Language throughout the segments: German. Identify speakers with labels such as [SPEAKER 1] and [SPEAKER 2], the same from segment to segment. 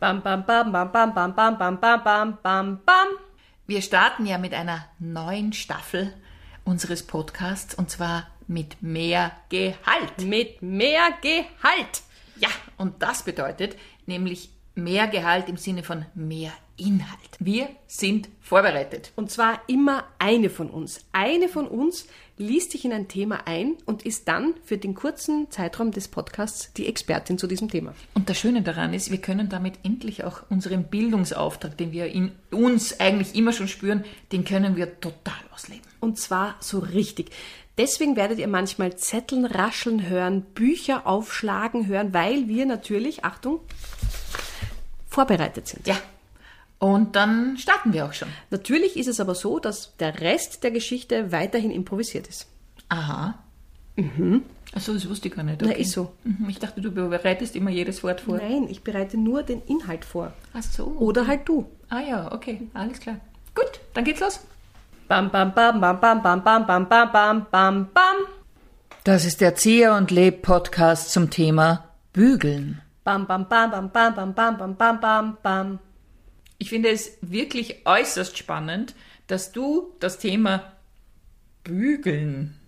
[SPEAKER 1] Bam, bam, bam, bam, bam, bam, bam, bam, bam, bam, bam, bam.
[SPEAKER 2] Wir starten ja mit einer neuen Staffel unseres Podcasts und zwar mit mehr Gehalt.
[SPEAKER 1] Mit mehr Gehalt.
[SPEAKER 2] Ja, und das bedeutet nämlich mehr Gehalt im Sinne von mehr Inhalt. Wir sind vorbereitet.
[SPEAKER 1] Und zwar immer eine von uns. Eine von uns liest sich in ein Thema ein und ist dann für den kurzen Zeitraum des Podcasts die Expertin zu diesem Thema.
[SPEAKER 2] Und das Schöne daran ist, wir können damit endlich auch unseren Bildungsauftrag, den wir in uns eigentlich immer schon spüren, den können wir total ausleben.
[SPEAKER 1] Und zwar so richtig. Deswegen werdet ihr manchmal Zetteln rascheln hören, Bücher aufschlagen hören, weil wir natürlich, Achtung, vorbereitet sind.
[SPEAKER 2] Ja. Und dann starten wir auch schon.
[SPEAKER 1] Natürlich ist es aber so, dass der Rest der Geschichte weiterhin improvisiert ist.
[SPEAKER 2] Aha. Mhm. Achso, das wusste ich gar nicht.
[SPEAKER 1] Na, ist so.
[SPEAKER 2] Mhm, Ich dachte, du bereitest immer jedes Wort vor.
[SPEAKER 1] Nein, ich bereite nur den Inhalt vor.
[SPEAKER 2] Ach so.
[SPEAKER 1] Oder halt du.
[SPEAKER 2] Ah ja, okay, alles klar. Gut, dann geht's los.
[SPEAKER 1] Bam, bam, bam, bam, bam, bam, bam, bam, bam, bam, bam, bam.
[SPEAKER 2] Das ist der Erzieher und Leb Podcast zum Thema Bügeln.
[SPEAKER 1] Bam, bam, bam, bam, bam, bam, bam, bam, bam, bam, bam.
[SPEAKER 2] Ich finde es wirklich äußerst spannend, dass du das Thema Bügeln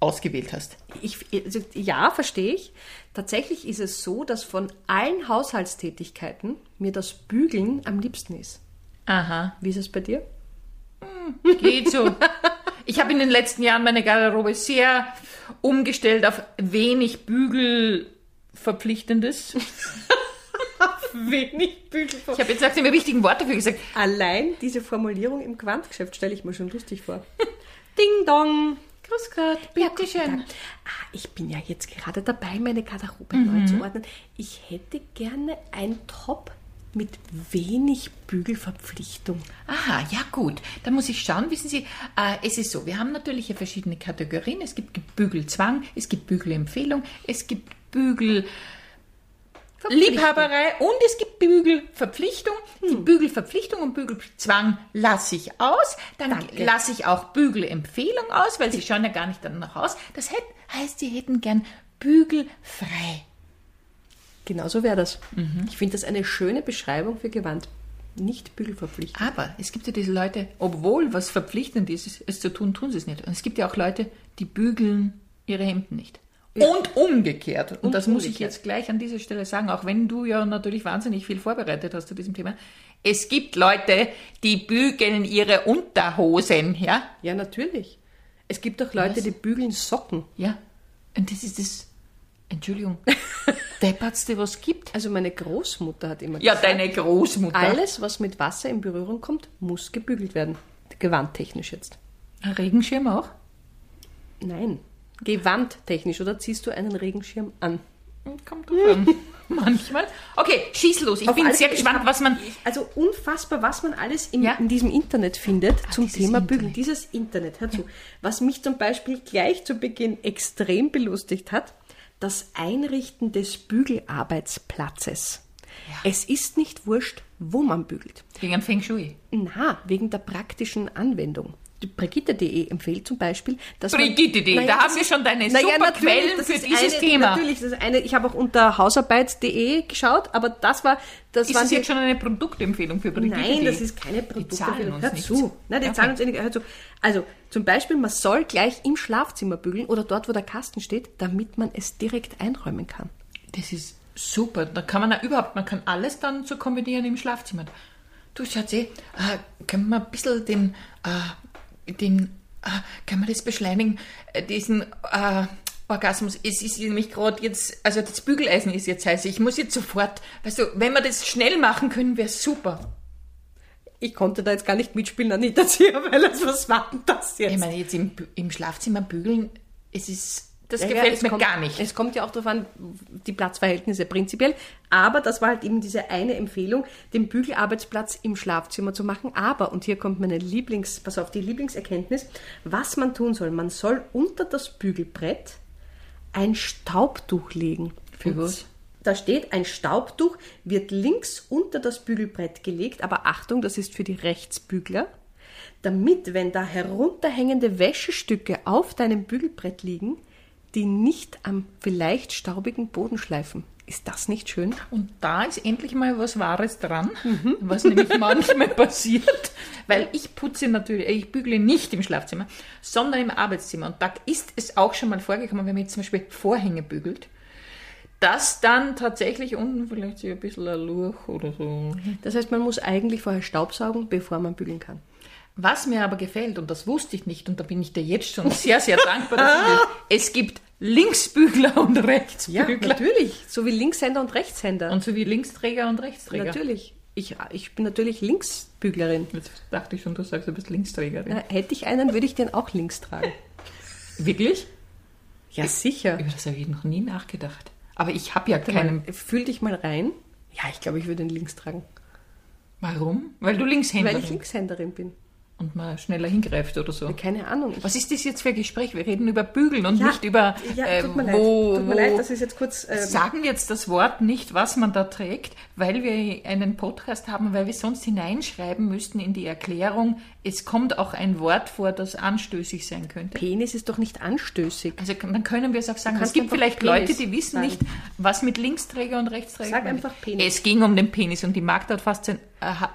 [SPEAKER 2] ausgewählt hast.
[SPEAKER 1] Ich, also, ja, verstehe ich. Tatsächlich ist es so, dass von allen Haushaltstätigkeiten mir das Bügeln am liebsten ist.
[SPEAKER 2] Aha,
[SPEAKER 1] Wie ist es bei dir?
[SPEAKER 2] geht so. Ich habe in den letzten Jahren meine Garderobe sehr umgestellt auf wenig Bügelverpflichtendes.
[SPEAKER 1] Wenig Bügel.
[SPEAKER 2] Ich habe jetzt nach dem richtigen Wort dafür gesagt.
[SPEAKER 1] Allein diese Formulierung im Quantgeschäft stelle ich mir schon lustig vor. Ding dong.
[SPEAKER 2] Grüß Gott,
[SPEAKER 1] Ja,
[SPEAKER 2] bitte
[SPEAKER 1] guten
[SPEAKER 2] schön.
[SPEAKER 1] Tag. Ah, ich bin ja jetzt gerade dabei, meine Garderobe neu zu ordnen. Ich hätte gerne ein Top mit wenig Bügelverpflichtung.
[SPEAKER 2] Aha, ja gut. Da muss ich schauen. Wissen Sie, äh, es ist so, wir haben natürlich hier verschiedene Kategorien. Es gibt Bügelzwang, es gibt Bügelempfehlung, es gibt Bügel... Liebhaberei und es gibt Bügelverpflichtung. Die Bügelverpflichtung und Bügelzwang lasse ich aus. Dann
[SPEAKER 1] Danke.
[SPEAKER 2] lasse ich auch Bügelempfehlung aus, weil sie schauen ja gar nicht danach aus. Das heißt, sie hätten gern bügelfrei.
[SPEAKER 1] Genau so wäre das. Ich finde das eine schöne Beschreibung für Gewand. Nicht Bügelverpflichtung.
[SPEAKER 2] Aber es gibt ja diese Leute, obwohl was verpflichtend ist, es zu tun, tun sie es nicht. Und es gibt ja auch Leute, die bügeln ihre Hemden nicht. Und umgekehrt. Und,
[SPEAKER 1] Und
[SPEAKER 2] das muss ich
[SPEAKER 1] umgekehrt.
[SPEAKER 2] jetzt gleich an dieser Stelle sagen, auch wenn du ja natürlich wahnsinnig viel vorbereitet hast zu diesem Thema. Es gibt Leute, die bügeln ihre Unterhosen, ja?
[SPEAKER 1] Ja, natürlich. Es gibt auch Leute,
[SPEAKER 2] Was?
[SPEAKER 1] die bügeln Socken.
[SPEAKER 2] Ja. Und das ist das, Entschuldigung, deppertste, was gibt.
[SPEAKER 1] Also meine Großmutter hat immer
[SPEAKER 2] Ja,
[SPEAKER 1] gesagt,
[SPEAKER 2] deine Großmutter.
[SPEAKER 1] alles, was mit Wasser in Berührung kommt, muss gebügelt werden. Gewandtechnisch jetzt.
[SPEAKER 2] Ein Regenschirm auch?
[SPEAKER 1] Nein. Gewandtechnisch. Oder ziehst du einen Regenschirm an?
[SPEAKER 2] Kommt drauf an. Manchmal. Okay, schieß los. Ich
[SPEAKER 1] Auf
[SPEAKER 2] bin sehr gespannt, was man.
[SPEAKER 1] Also unfassbar, was man alles im,
[SPEAKER 2] Ja.
[SPEAKER 1] in diesem Internet findet zum
[SPEAKER 2] dieses
[SPEAKER 1] Thema
[SPEAKER 2] Internet.
[SPEAKER 1] Bügeln. Dieses Internet, hör zu. Was mich zum Beispiel gleich zu Beginn extrem belustigt hat, das Einrichten des Bügelarbeitsplatzes. Es ist nicht wurscht, wo man bügelt.
[SPEAKER 2] Wegen Feng Shui.
[SPEAKER 1] Na, wegen der praktischen Anwendung. Die Brigitte.de empfiehlt zum Beispiel, dass
[SPEAKER 2] Brigitte.de, da haben wir
[SPEAKER 1] ist-
[SPEAKER 2] schon deine
[SPEAKER 1] Naja,
[SPEAKER 2] super
[SPEAKER 1] natürlich,
[SPEAKER 2] Quellen für
[SPEAKER 1] ist
[SPEAKER 2] dieses
[SPEAKER 1] eine,
[SPEAKER 2] Thema.
[SPEAKER 1] Natürlich, das ist eine, ich habe auch unter hausarbeit.de geschaut, aber das war... Das
[SPEAKER 2] Ist
[SPEAKER 1] waren
[SPEAKER 2] das
[SPEAKER 1] die-
[SPEAKER 2] jetzt schon eine Produktempfehlung für Brigitte?
[SPEAKER 1] Nein, das ist keine Produkte.
[SPEAKER 2] zahlen uns
[SPEAKER 1] Hör
[SPEAKER 2] nichts.
[SPEAKER 1] zu. Nein, die
[SPEAKER 2] Okay.
[SPEAKER 1] zahlen uns eh nicht. Hör zu. Also, zum Beispiel, man soll gleich im Schlafzimmer bügeln oder dort, wo der Kasten steht, damit man es direkt einräumen kann.
[SPEAKER 2] Das ist super. Da kann man ja überhaupt, man kann alles dann so kombinieren im Schlafzimmer. Du, Schatzi, äh, können wir ein bisschen den, äh, den, äh, können wir das beschleunigen, äh, diesen äh, Orgasmus? Es ist nämlich gerade jetzt, also das Bügeleisen ist jetzt heiß. Ich muss jetzt sofort, weißt du, wenn wir das schnell machen können, wäre super.
[SPEAKER 1] Ich konnte da jetzt gar nicht mitspielen, Anita Zier, weil das, was war denn das jetzt?
[SPEAKER 2] Ich meine, jetzt im, im Schlafzimmer bügeln, es ist, das
[SPEAKER 1] Ja,
[SPEAKER 2] gefällt mir
[SPEAKER 1] kommt,
[SPEAKER 2] gar nicht.
[SPEAKER 1] Es kommt ja auch darauf an, die Platzverhältnisse prinzipiell. Aber das war halt eben diese eine Empfehlung, den Bügelarbeitsplatz im Schlafzimmer zu machen. Aber, und hier kommt meine Lieblings, pass auf, die Lieblingserkenntnis, was man tun soll. Man soll unter das Bügelbrett ein Staubtuch legen.
[SPEAKER 2] Für was?
[SPEAKER 1] Da steht, ein Staubtuch wird links unter das Bügelbrett gelegt, aber Achtung, das ist für die Rechtsbügler, damit, wenn da herunterhängende Wäschestücke auf deinem Bügelbrett liegen, die nicht am vielleicht staubigen Boden schleifen. Ist das nicht schön?
[SPEAKER 2] Und da ist endlich mal was Wahres dran, was nämlich manchmal passiert, weil ich putze natürlich, ich bügle nicht im Schlafzimmer, sondern im Arbeitszimmer. Und da ist es auch schon mal vorgekommen, wenn man jetzt zum Beispiel Vorhänge bügelt, dass dann tatsächlich unten vielleicht ein bisschen ein Luch oder so.
[SPEAKER 1] Das heißt, man muss eigentlich vorher Staubsaugen, bevor man bügeln kann.
[SPEAKER 2] Was mir aber gefällt, und das wusste ich nicht, und da bin ich dir jetzt schon sehr, sehr dankbar, dass ich es gibt Linksbügler und Rechtsbügler.
[SPEAKER 1] natürlich. So wie Linkshänder und Rechtshänder.
[SPEAKER 2] Und so wie Linksträger und Rechtsträger.
[SPEAKER 1] natürlich. Ich, ich bin natürlich Linksbüglerin.
[SPEAKER 2] Jetzt dachte ich schon, du sagst, du bist Linksträgerin.
[SPEAKER 1] Na, hätte ich einen, würde ich den auch links tragen.
[SPEAKER 2] Wirklich?
[SPEAKER 1] Ja, sicher.
[SPEAKER 2] Über das habe ich noch nie nachgedacht. Aber ich habe ja keinen.
[SPEAKER 1] Fühl dich mal rein. Ja, ich glaube, ich würde ihn links tragen.
[SPEAKER 2] Warum? Weil du Linkshänderin
[SPEAKER 1] Weil ich Linkshänderin bin.
[SPEAKER 2] Und mal schneller hingreift oder so.
[SPEAKER 1] Keine Ahnung.
[SPEAKER 2] Was ist das jetzt für ein Gespräch? Wir reden über Bügeln und
[SPEAKER 1] Ja,
[SPEAKER 2] nicht über
[SPEAKER 1] ja,
[SPEAKER 2] äh,
[SPEAKER 1] tut mir
[SPEAKER 2] wo,
[SPEAKER 1] leid. Tut mir leid, das ist jetzt kurz. ähm,
[SPEAKER 2] Sagen wir jetzt das Wort nicht, was man da trägt, weil wir einen Podcast haben, weil wir sonst hineinschreiben müssten in die Erklärung, es kommt auch ein Wort vor, das anstößig sein könnte.
[SPEAKER 1] Penis ist doch nicht anstößig.
[SPEAKER 2] Also dann können wir es auch sagen, es gibt vielleicht
[SPEAKER 1] Penis
[SPEAKER 2] Leute, die wissen
[SPEAKER 1] sagen.
[SPEAKER 2] nicht, was mit Linksträger und Rechtsträger
[SPEAKER 1] Sag einfach Penis.
[SPEAKER 2] Es ging um den Penis und die Magd hat fast äh,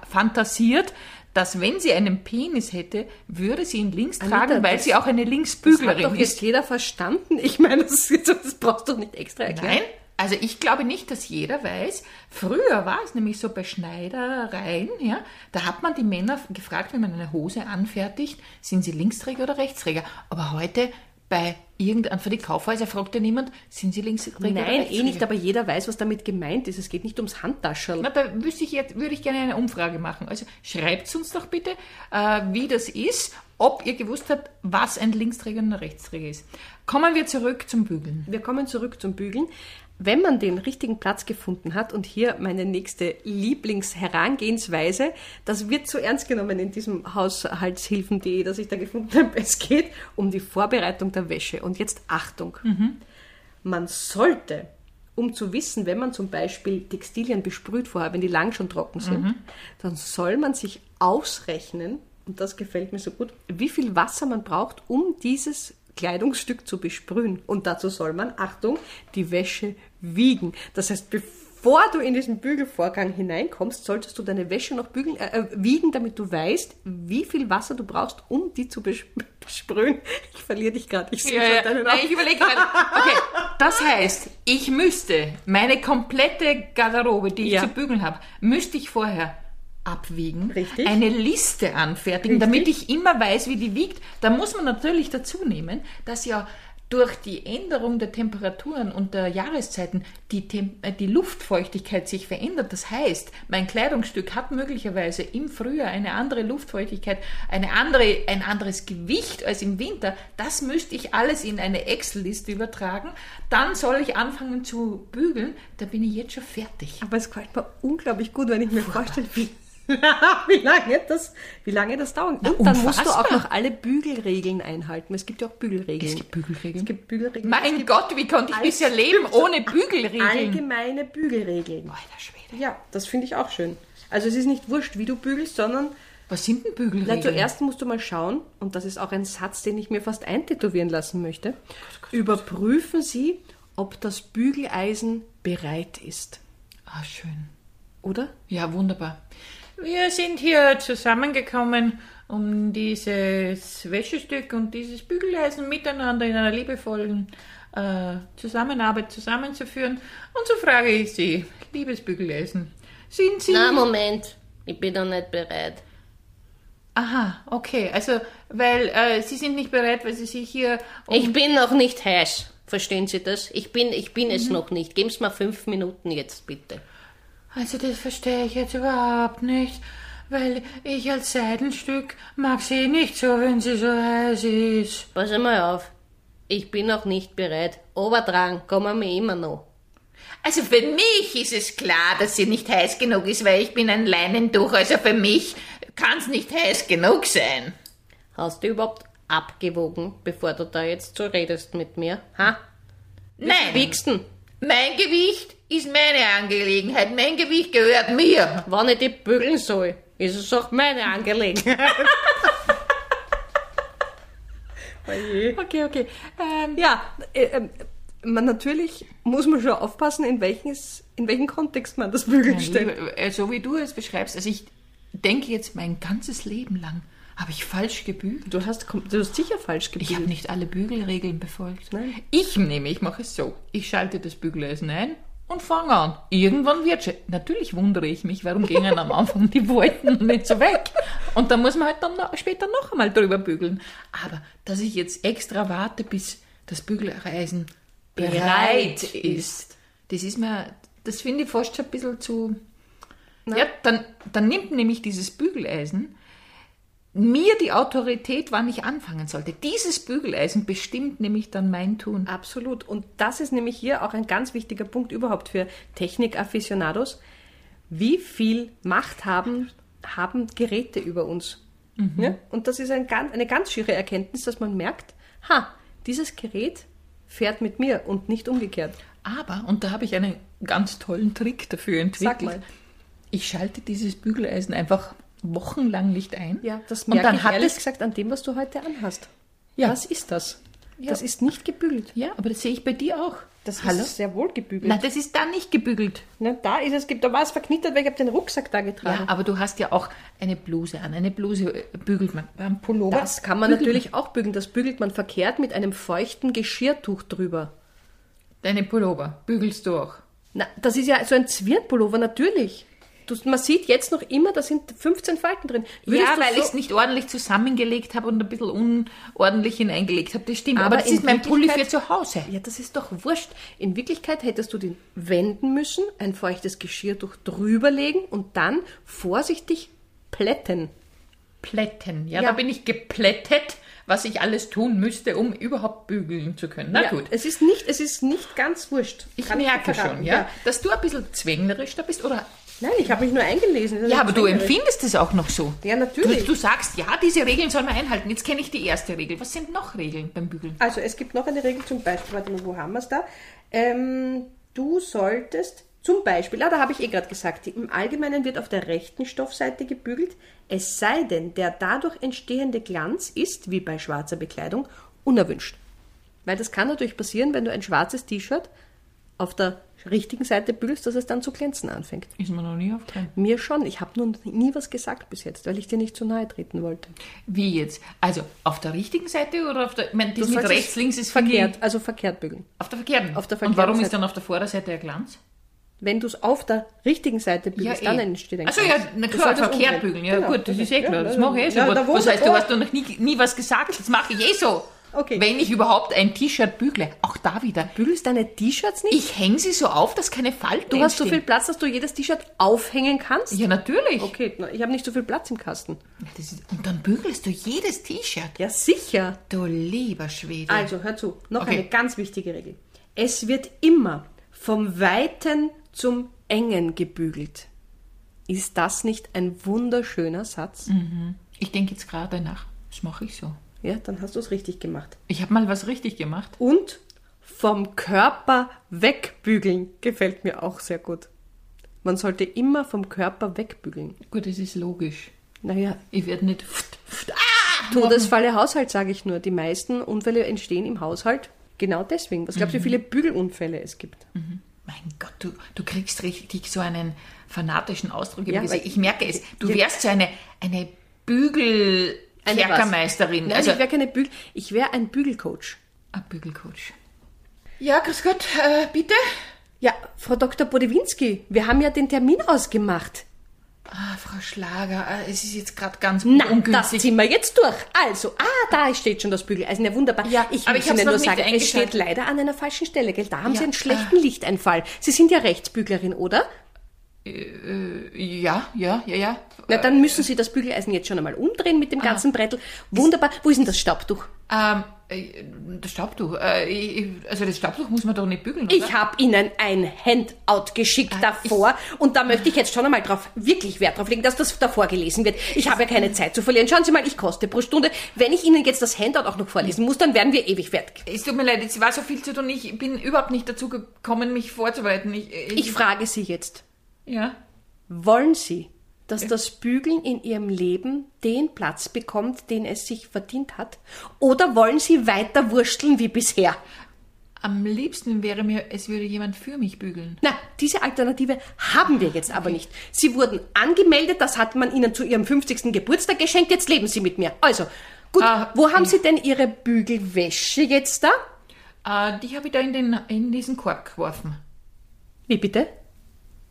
[SPEAKER 2] fantasiert, dass wenn sie einen Penis hätte, würde sie ihn links
[SPEAKER 1] Anita,
[SPEAKER 2] tragen, weil sie auch eine
[SPEAKER 1] Das hat doch
[SPEAKER 2] ist.
[SPEAKER 1] jetzt jeder verstanden. Ich meine, das, das brauchst du nicht extra erklären.
[SPEAKER 2] Nein, also ich glaube nicht, dass jeder weiß. Früher war es nämlich so bei Schneidereien, ja, da hat man die Männer gefragt, wenn man eine Hose anfertigt, sind sie Linksträger oder Rechtsträger. Aber heute bei irgendeinem für die Kaufhäuser fragt ja niemand, sind sie oder
[SPEAKER 1] Nein, eh nicht, aber jeder weiß, was damit gemeint ist. Es geht nicht ums Handtaschel.
[SPEAKER 2] Na, da wüsste ich jetzt, würde ich gerne eine Umfrage machen. Also schreibt uns doch bitte, äh, wie das ist, ob ihr gewusst habt, was ein Linksträger und ein Rechtsträger ist. Kommen wir zurück zum Bügeln.
[SPEAKER 1] Wir kommen zurück zum Bügeln. Wenn man den richtigen Platz gefunden hat, und hier meine nächste Lieblingsherangehensweise, das wird so ernst genommen in diesem Haushaltshilfen.de, das ich da gefunden habe. Es geht um die Vorbereitung der Wäsche. Und jetzt Achtung. Man sollte, um zu wissen, wenn man zum Beispiel Textilien besprüht vorher, wenn die lang schon trocken sind, dann soll man sich ausrechnen, und das gefällt mir so gut, wie viel Wasser man braucht, um dieses Kleidungsstück zu besprühen. Und dazu soll man, Achtung, die Wäsche wiegen. Das heißt, bevor du in diesen Bügelvorgang hineinkommst, solltest du deine Wäsche noch bügeln, äh, äh, wiegen, damit du weißt, wie viel Wasser du brauchst, um die zu bes besprühen. Ich verliere dich gerade. Ich sehe
[SPEAKER 2] Ja,
[SPEAKER 1] schon
[SPEAKER 2] ja.
[SPEAKER 1] deinen
[SPEAKER 2] Nein,
[SPEAKER 1] Augen.
[SPEAKER 2] ich überlege gerade. Okay, das heißt, ich müsste meine komplette Garderobe, die ich
[SPEAKER 1] Ja.
[SPEAKER 2] zu bügeln habe, müsste ich vorher abwiegen,
[SPEAKER 1] Richtig.
[SPEAKER 2] eine Liste anfertigen,
[SPEAKER 1] Richtig.
[SPEAKER 2] damit ich immer weiß, wie die wiegt. Da muss man natürlich dazu nehmen, dass ja durch die Änderung der Temperaturen und der Jahreszeiten die, Tem äh, die Luftfeuchtigkeit sich verändert. Das heißt, mein Kleidungsstück hat möglicherweise im Frühjahr eine andere Luftfeuchtigkeit, eine andere, ein anderes Gewicht als im Winter. Das müsste ich alles in eine Excel-Liste übertragen. Dann soll ich anfangen zu bügeln. Da bin ich jetzt schon fertig.
[SPEAKER 1] Aber es gefällt mir unglaublich gut, wenn ich mir vorstelle, wie, wie, lange das, wie lange das dauert. Und dann musst du auch noch alle Bügelregeln einhalten. Es gibt ja auch Bügelregeln.
[SPEAKER 2] Es gibt Bügelregeln.
[SPEAKER 1] Es gibt Bügelregeln.
[SPEAKER 2] Mein Gott, wie konnte ich bisher leben ohne Bügelregeln?
[SPEAKER 1] Allgemeine Bügelregeln.
[SPEAKER 2] Alter Schwede.
[SPEAKER 1] Ja, das finde ich auch schön. Also es ist nicht wurscht, wie du bügelst, sondern
[SPEAKER 2] Was sind denn
[SPEAKER 1] na,
[SPEAKER 2] Bügelregeln?
[SPEAKER 1] zuerst musst du mal schauen, und das ist auch ein Satz, den ich mir fast eintätowieren lassen möchte, überprüfen Sie, ob das Bügeleisen bereit ist.
[SPEAKER 2] Ah, schön.
[SPEAKER 1] Oder?
[SPEAKER 2] Ja, wunderbar. Wir sind hier zusammengekommen, um dieses Wäschestück und dieses Bügeleisen miteinander in einer liebevollen äh, Zusammenarbeit zusammenzuführen. Und so frage ich Sie, liebes Bügeleisen, sind Sie...
[SPEAKER 3] Na, Moment. Ich bin noch nicht bereit.
[SPEAKER 2] Aha, okay, also, weil äh, Sie sind nicht bereit, weil Sie sich hier... Um
[SPEAKER 3] Ich bin noch nicht heiß. Verstehen Sie das? Ich bin, ich bin es noch nicht. Geben Sie mir fünf Minuten jetzt, bitte.
[SPEAKER 2] Also das verstehe ich jetzt überhaupt nicht, weil ich als Seidenstück mag sie nicht so, wenn sie so heiß ist.
[SPEAKER 3] Pass mal auf. Ich bin noch nicht bereit. Oberdrang, kommen wir immer noch.
[SPEAKER 2] Also für mich ist es klar, dass sie nicht heiß genug ist, weil ich bin ein Leinentuch. Also für mich kann es nicht heiß genug sein.
[SPEAKER 3] Hast du überhaupt abgewogen, bevor du da jetzt so redest mit mir? Ha?
[SPEAKER 2] Nein,
[SPEAKER 3] Wiegst denn?
[SPEAKER 2] mein Gewicht ist meine Angelegenheit. Mein Gewicht gehört mir.
[SPEAKER 3] Wann ich die bügeln soll, ist es auch meine Angelegenheit.
[SPEAKER 2] Okay, okay. Ähm,
[SPEAKER 1] Ja, äh, ähm, man natürlich muss man schon aufpassen, in, welches, in welchen Kontext man das Bügeln stellt.
[SPEAKER 2] Ja, so wie du es beschreibst, also ich denke jetzt mein ganzes Leben lang, habe ich falsch gebügelt.
[SPEAKER 1] Du hast, du hast sicher falsch
[SPEAKER 2] Ich habe
[SPEAKER 1] gebügelt.
[SPEAKER 2] nicht alle Bügelregeln befolgt.
[SPEAKER 1] Nein.
[SPEAKER 2] Ich nehme, ich mache es so. Ich schalte das Bügeleisen ein und fange an. Irgendwann wird schon. Natürlich wundere ich mich, warum gehen am Anfang die Wolken nicht so weg. Und dann muss man halt dann noch, später noch einmal drüber bügeln. Aber dass ich jetzt extra warte, bis das Bügeleisen bereit ist, das ist mir, das finde ich fast schon ein bisschen zu. Ja, dann, dann nimmt nämlich dieses Bügeleisen mir die Autorität, wann ich anfangen sollte. Dieses Bügeleisen bestimmt nämlich dann mein Tun.
[SPEAKER 1] Absolut. Und das ist nämlich hier auch ein ganz wichtiger Punkt überhaupt für Technik-Afficionados. Wie viel Macht haben, haben Geräte über uns? Ja? Und das ist ein, ganz- eine ganz schiere Erkenntnis, dass man merkt, ha, dieses Gerät fährt mit mir und nicht umgekehrt.
[SPEAKER 2] Aber, und da habe ich einen ganz tollen Trick dafür entwickelt.
[SPEAKER 1] Sag mal.
[SPEAKER 2] Ich schalte dieses Bügeleisen einfach wochenlang nicht ein.
[SPEAKER 1] Ja, das
[SPEAKER 2] und
[SPEAKER 1] merke
[SPEAKER 2] dann
[SPEAKER 1] ich
[SPEAKER 2] hat
[SPEAKER 1] ehrlich
[SPEAKER 2] es,
[SPEAKER 1] gesagt an dem, was du heute anhast.
[SPEAKER 2] Ja.
[SPEAKER 1] Was ist das?
[SPEAKER 2] Ja.
[SPEAKER 1] Das ist nicht gebügelt.
[SPEAKER 2] Ja, aber das sehe ich bei dir auch.
[SPEAKER 1] Das
[SPEAKER 2] Hallo?
[SPEAKER 1] ist sehr wohl gebügelt.
[SPEAKER 2] Nein, das ist da nicht gebügelt.
[SPEAKER 1] Na, da ist es, da war es verknittert, weil ich habe den Rucksack da
[SPEAKER 2] Ja,
[SPEAKER 1] getragen.
[SPEAKER 2] aber du hast ja auch eine Bluse an. Eine Bluse äh, bügelt man. Beim Pullover.
[SPEAKER 1] Das kann man natürlich auch bügeln. Das bügelt man verkehrt mit einem feuchten Geschirrtuch drüber.
[SPEAKER 2] Deine Pullover bügelst du auch.
[SPEAKER 1] Na, das ist ja so ein Zwirnpullover, natürlich. Du, man sieht jetzt noch immer, da sind 15 Falten drin. Würdest
[SPEAKER 2] ja, weil
[SPEAKER 1] so-
[SPEAKER 2] ich es nicht ordentlich zusammengelegt habe und ein bisschen unordentlich hineingelegt habe. Das stimmt.
[SPEAKER 1] Aber
[SPEAKER 2] Aber, das ist mein Pulli für zu Hause.
[SPEAKER 1] Ja, das ist doch wurscht. In Wirklichkeit hättest du den wenden müssen, ein feuchtes Geschirrtuch drüberlegen und dann vorsichtig plätten.
[SPEAKER 2] Plätten. Ja,
[SPEAKER 1] Ja.
[SPEAKER 2] da bin ich geplättet, was ich alles tun müsste, um überhaupt bügeln zu können. Na
[SPEAKER 1] ja,
[SPEAKER 2] gut.
[SPEAKER 1] Es ist nicht, es ist nicht ganz wurscht.
[SPEAKER 2] Ich merke schon, ja, dass du ein bisschen zwänglerisch da bist. Oder
[SPEAKER 1] Nein, ich habe mich nur eingelesen.
[SPEAKER 2] Ja, aber du empfindest es auch noch so.
[SPEAKER 1] Ja,
[SPEAKER 2] Du,
[SPEAKER 1] natürlich.
[SPEAKER 2] du sagst, ja, diese Regeln soll man einhalten. Jetzt kenne ich die erste Regel. Was sind noch Regeln beim Bügeln?
[SPEAKER 1] Also es gibt noch eine Regel zum Beispiel, warte mal, wo haben wir es da? Ähm, du solltest zum Beispiel, ah, da habe ich eh gerade gesagt, im Allgemeinen wird auf der rechten Stoffseite gebügelt, es sei denn, der dadurch entstehende Glanz ist, wie bei schwarzer Bekleidung, unerwünscht. Weil das kann natürlich passieren, wenn du ein schwarzes T-Shirt auf der richtigen Seite bügelst, dass es dann zu glänzen anfängt.
[SPEAKER 2] Ist mir noch nie aufgefallen.
[SPEAKER 1] Mir schon, ich habe nur nie was gesagt bis jetzt, weil ich dir nicht zu nahe treten wollte.
[SPEAKER 2] Wie jetzt? Also auf der richtigen Seite oder auf der. Ich meine, das mit
[SPEAKER 1] sollst
[SPEAKER 2] rechts, links ist
[SPEAKER 1] verkehrt, also verkehrt bügeln.
[SPEAKER 2] Auf der verkehrten.
[SPEAKER 1] Auf der
[SPEAKER 2] Und
[SPEAKER 1] verkehrten
[SPEAKER 2] warum ist
[SPEAKER 1] Seite.
[SPEAKER 2] dann auf der Vorderseite der Glanz?
[SPEAKER 1] Wenn du es auf der richtigen Seite bügelst, dann entsteht ein
[SPEAKER 2] Also
[SPEAKER 1] Glanz.
[SPEAKER 2] ja, na
[SPEAKER 1] Du
[SPEAKER 2] klar, verkehrt bügeln. Ja
[SPEAKER 1] Genau.
[SPEAKER 2] gut, das ist eh
[SPEAKER 1] Ja,
[SPEAKER 2] klar. Das
[SPEAKER 1] ja,
[SPEAKER 2] mache ich eh so.
[SPEAKER 1] ja,
[SPEAKER 2] was heißt, du hast doch noch nie, nie was gesagt. Das mache ich eh so.
[SPEAKER 1] Okay.
[SPEAKER 2] Wenn ich überhaupt ein T-Shirt bügle, auch da wieder.
[SPEAKER 1] Bügelst deine T-Shirts nicht?
[SPEAKER 2] Ich hänge sie so auf, dass keine Falten
[SPEAKER 1] du hast so viel
[SPEAKER 2] entstehen.
[SPEAKER 1] Platz, dass du jedes T-Shirt aufhängen kannst?
[SPEAKER 2] Ja, natürlich.
[SPEAKER 1] Okay, na, ich habe nicht so viel Platz im Kasten.
[SPEAKER 2] Ist, und dann bügelst du jedes T-Shirt.
[SPEAKER 1] Ja, sicher.
[SPEAKER 2] Du lieber Schwede.
[SPEAKER 1] Also, hör zu. Noch
[SPEAKER 2] Okay.
[SPEAKER 1] eine ganz wichtige Regel. Es wird immer vom Weiten zum Engen gebügelt. Ist das nicht ein wunderschöner Satz?
[SPEAKER 2] Ich denke jetzt gerade nach. Das mache ich so.
[SPEAKER 1] Ja, dann hast du es richtig gemacht.
[SPEAKER 2] Ich habe mal was richtig gemacht.
[SPEAKER 1] Und vom Körper wegbügeln gefällt mir auch sehr gut. Man sollte immer vom Körper wegbügeln.
[SPEAKER 2] Gut, das ist logisch.
[SPEAKER 1] Naja,
[SPEAKER 2] Ich werde nicht. Ah!
[SPEAKER 1] Todesfalle Haushalt, sage ich nur. Die meisten Unfälle entstehen im Haushalt genau deswegen. Was glaubst du, wie viele Bügelunfälle es gibt?
[SPEAKER 2] Mein Gott, du, du kriegst richtig so einen fanatischen Ausdruck
[SPEAKER 1] Ja,
[SPEAKER 2] Ich merke es. Du wärst so eine, eine Bügel.
[SPEAKER 1] Eine?
[SPEAKER 2] Kerkermeisterin.
[SPEAKER 1] Nein,
[SPEAKER 2] also,
[SPEAKER 1] ich wäre keine Bügel, ich wäre ein Bügelcoach.
[SPEAKER 2] ein Bügelcoach. Ja, grüß Gott, äh, bitte?
[SPEAKER 1] Ja, Frau Dr. Bodewinski, wir haben ja den Termin ausgemacht.
[SPEAKER 2] Ah, Frau Schlager, äh, es ist jetzt gerade ganz
[SPEAKER 1] Na, das
[SPEAKER 2] ungünstig.
[SPEAKER 1] ziehen wir jetzt durch. Also, ah, da steht schon das Bügeleisen. Ja, wunderbar.
[SPEAKER 2] Ja,
[SPEAKER 1] ich
[SPEAKER 2] aber
[SPEAKER 1] will
[SPEAKER 2] ich
[SPEAKER 1] Ihnen
[SPEAKER 2] noch
[SPEAKER 1] nur
[SPEAKER 2] nicht
[SPEAKER 1] sagen, es steht leider an einer falschen Stelle, gell? Da haben
[SPEAKER 2] Ja,
[SPEAKER 1] Sie einen schlechten Lichteinfall. Sie sind ja Rechtsbüglerin, oder?
[SPEAKER 2] Ja, ja, ja, ja.
[SPEAKER 1] Na, dann müssen Sie das Bügeleisen jetzt schon einmal umdrehen mit dem ganzen Brettel. Wunderbar. Wo ist denn das Staubtuch?
[SPEAKER 2] Ähm, äh, das Staubtuch. Äh, also das Staubtuch muss man doch nicht bügeln, oder?
[SPEAKER 1] Ich habe Ihnen ein Handout geschickt davor und da möchte ich jetzt schon einmal drauf, wirklich Wert drauf legen, dass das davor gelesen wird. Ich habe ja keine Zeit zu verlieren. Schauen Sie mal, ich koste pro Stunde. Wenn ich Ihnen jetzt das Handout auch noch vorlesen muss, dann werden wir ewig fertig.
[SPEAKER 2] Es tut mir leid, es war so viel zu tun. Ich bin überhaupt nicht dazu gekommen, mich vorzubereiten. Ich, ich,
[SPEAKER 1] Ich frage Sie jetzt,
[SPEAKER 2] ja.
[SPEAKER 1] wollen Sie, dass das Bügeln in Ihrem Leben den Platz bekommt, den es sich verdient hat? Oder wollen Sie weiter wursteln wie bisher?
[SPEAKER 2] am liebsten wäre mir, es würde jemand für mich bügeln.
[SPEAKER 1] Na, diese Alternative haben wir jetzt aber nicht. Sie wurden angemeldet, das hat man Ihnen zu Ihrem 50. Geburtstag geschenkt, jetzt leben Sie mit mir. Also, gut,
[SPEAKER 2] Ah,
[SPEAKER 1] wo haben Sie denn Ihre Bügelwäsche jetzt da?
[SPEAKER 2] Äh, die habe ich da in, den, in diesen Korb geworfen.
[SPEAKER 1] Wie bitte?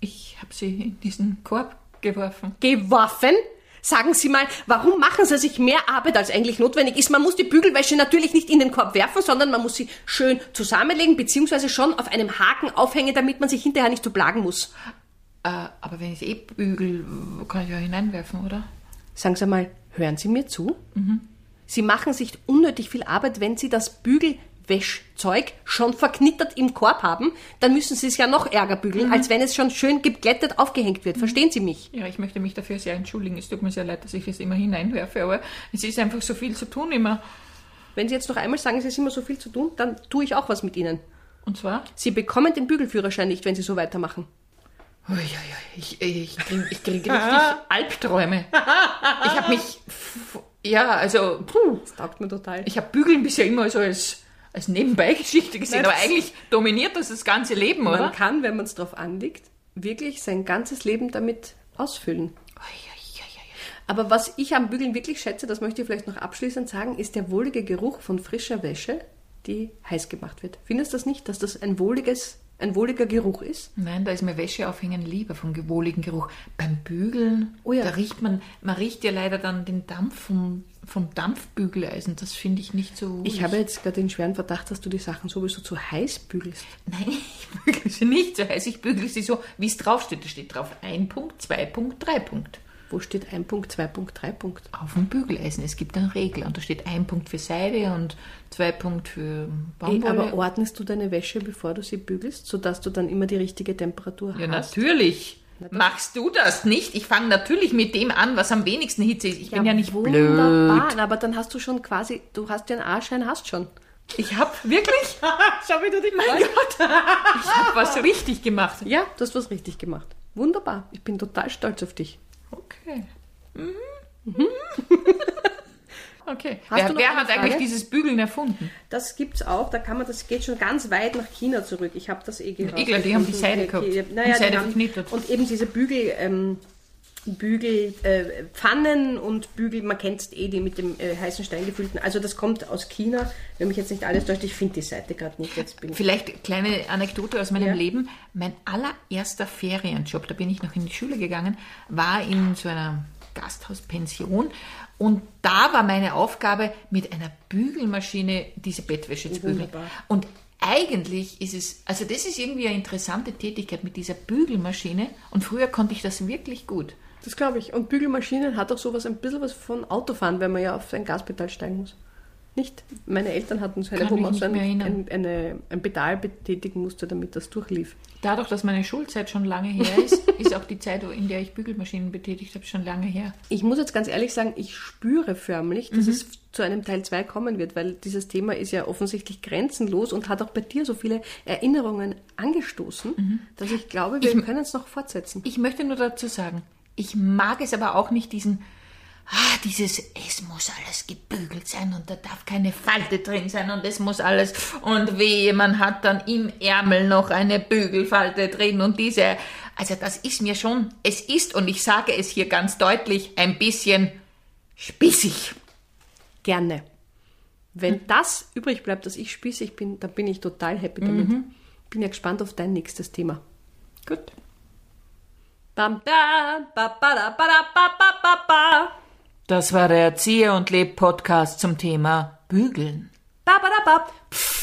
[SPEAKER 2] Ich habe sie in diesen Korb geworfen.
[SPEAKER 1] Geworfen? Sagen Sie mal, warum machen Sie sich mehr Arbeit, als eigentlich notwendig ist? Man muss die Bügelwäsche natürlich nicht in den Korb werfen, sondern man muss sie schön zusammenlegen, beziehungsweise schon auf einem Haken aufhängen, damit man sich hinterher nicht so plagen muss.
[SPEAKER 2] Äh, aber wenn ich eh bügel, kann ich ja hineinwerfen, oder?
[SPEAKER 1] Sagen Sie mal, hören Sie mir zu? Sie machen sich unnötig viel Arbeit, wenn Sie das Bügelwäschzeug schon verknittert im Korb haben, dann müssen Sie es ja noch ärger bügeln, als wenn es schon schön geglättet aufgehängt wird. Verstehen Sie mich?
[SPEAKER 2] Ja, ich möchte mich dafür sehr entschuldigen. Es tut mir sehr leid, dass ich es immer hineinwerfe, aber es ist einfach so viel zu tun immer.
[SPEAKER 1] Wenn Sie jetzt noch einmal sagen, es ist immer so viel zu tun, dann tue ich auch was mit Ihnen.
[SPEAKER 2] Und zwar?
[SPEAKER 1] Sie bekommen den Bügelführerschein nicht, wenn Sie so weitermachen.
[SPEAKER 2] Ui, Ich, ich, kriege ich krieg richtig Albträume. Ich habe mich. Ja, also. Puh,
[SPEAKER 1] Das taugt mir total.
[SPEAKER 2] ich habe Bügeln bisher immer so als, als Nebenbeigeschichte gesehen,
[SPEAKER 1] Nein,
[SPEAKER 2] aber eigentlich dominiert das das ganze Leben, oder?
[SPEAKER 1] Man kann, wenn man es drauf anlegt, wirklich sein ganzes Leben damit ausfüllen. Aber was ich am Bügeln wirklich schätze, das möchte ich vielleicht noch abschließend sagen, ist der wohlige Geruch von frischer Wäsche, die heiß gemacht wird. Findest du das nicht, dass das ein wohliges, ein wohliger Geruch ist?
[SPEAKER 2] Nein, da ist mir Wäsche aufhängen lieber vom wohligen Geruch. Beim Bügeln,
[SPEAKER 1] Oh ja.
[SPEAKER 2] da riecht man, man riecht ja leider dann den Dampf vom, vom Dampfbügeleisen. Das finde ich nicht so. wohlig.
[SPEAKER 1] Ich habe jetzt gerade den schweren Verdacht, dass du die Sachen sowieso zu heiß bügelst.
[SPEAKER 2] Nein, ich bügele sie nicht so heiß. Ich bügele sie so, wie es draufsteht. Da steht drauf ein Punkt, zwei Punkt, drei Punkt.
[SPEAKER 1] Wo steht ein Punkt, zwei Punkt, drei Punkt?
[SPEAKER 2] Auf dem Bügeleisen. Es gibt eine Regel. Und da steht ein Punkt für Seide und zwei Punkt für Baumwolle.
[SPEAKER 1] aber ordnest du deine Wäsche, bevor du sie bügelst, sodass du dann immer die richtige Temperatur
[SPEAKER 2] ja,
[SPEAKER 1] hast?
[SPEAKER 2] natürlich. Machst du das nicht? Ich fange natürlich mit dem an, was am wenigsten Hitze ist. Ich bin ja nicht blöd.
[SPEAKER 1] wunderbar. Aber dann hast du schon quasi, du hast ja einen A-Schein, hast schon.
[SPEAKER 2] Ich habe wirklich,
[SPEAKER 1] Schau, wie du dich
[SPEAKER 2] mein Gott, ich habe was richtig gemacht.
[SPEAKER 1] Ja, du hast was richtig gemacht. Wunderbar. Ich bin total stolz auf dich.
[SPEAKER 2] Okay. Mhm. Okay.
[SPEAKER 1] Hast
[SPEAKER 2] wer wer hat eigentlich
[SPEAKER 1] Frage?
[SPEAKER 2] dieses Bügeln erfunden?
[SPEAKER 1] Das gibt's auch, da kann man, das geht schon ganz weit nach China zurück. Ich habe das eh gehört.
[SPEAKER 2] Ich glaube, die haben die Seide gehabt.
[SPEAKER 1] Naja,
[SPEAKER 2] Die Seide
[SPEAKER 1] die haben,
[SPEAKER 2] verknittert.
[SPEAKER 1] und eben diese Bügel, ähm, Bügel, äh, Pfannen und Bügel, man kennt eh die mit dem äh, heißen Stein gefüllten. Also das kommt aus China. Wenn mich jetzt nicht alles täuscht, ich finde die Seite gerade nicht. Jetzt bin ich
[SPEAKER 2] Vielleicht kleine Anekdote aus meinem
[SPEAKER 1] Ja.
[SPEAKER 2] Leben. Mein allererster Ferienjob, da bin ich noch in die Schule gegangen, war in so einer Gasthauspension. Und da war meine Aufgabe, mit einer Bügelmaschine diese Bettwäsche zu bügeln.
[SPEAKER 1] Wunderbar.
[SPEAKER 2] Und eigentlich ist es, also das ist irgendwie eine interessante Tätigkeit mit dieser Bügelmaschine. Und früher konnte ich das wirklich gut.
[SPEAKER 1] Das glaube ich. Und Bügelmaschinen hat auch sowas, ein bisschen was von Autofahren, wenn man ja auf ein Gaspedal steigen muss. Nicht? Meine Eltern hatten so eine,
[SPEAKER 2] Kann
[SPEAKER 1] wo man so ein, ein, eine, ein Pedal betätigen musste, damit das durchlief.
[SPEAKER 2] Dadurch, dass meine Schulzeit schon lange her ist, ist auch die Zeit, in der ich Bügelmaschinen betätigt habe, schon lange her.
[SPEAKER 1] Ich muss jetzt ganz ehrlich sagen, ich spüre förmlich,
[SPEAKER 2] Mhm.
[SPEAKER 1] dass es zu einem Teil 2 kommen wird, weil dieses Thema ist ja offensichtlich grenzenlos und hat auch bei dir so viele Erinnerungen angestoßen, dass ich glaube, wir können es noch fortsetzen.
[SPEAKER 2] Ich möchte nur dazu sagen, ich mag es aber auch nicht diesen, ah, dieses, es muss alles gebügelt sein und da darf keine Falte drin sein und es muss alles, und wehe, man hat dann im Ärmel noch eine Bügelfalte drin und diese, also das ist mir schon, es ist, und ich sage es hier ganz deutlich, ein bisschen spießig.
[SPEAKER 1] Gerne. Wenn das übrig bleibt, dass ich spießig bin, dann bin ich total happy damit. Bin ja gespannt auf dein nächstes Thema.
[SPEAKER 2] Gut.
[SPEAKER 1] Bam, da, ba, ba, da, ba, da, ba, ba, ba, ba.
[SPEAKER 2] Das war der Erzieher und Leb Podcast zum Thema Bügeln.
[SPEAKER 1] Ba, ba, da, ba. Pff.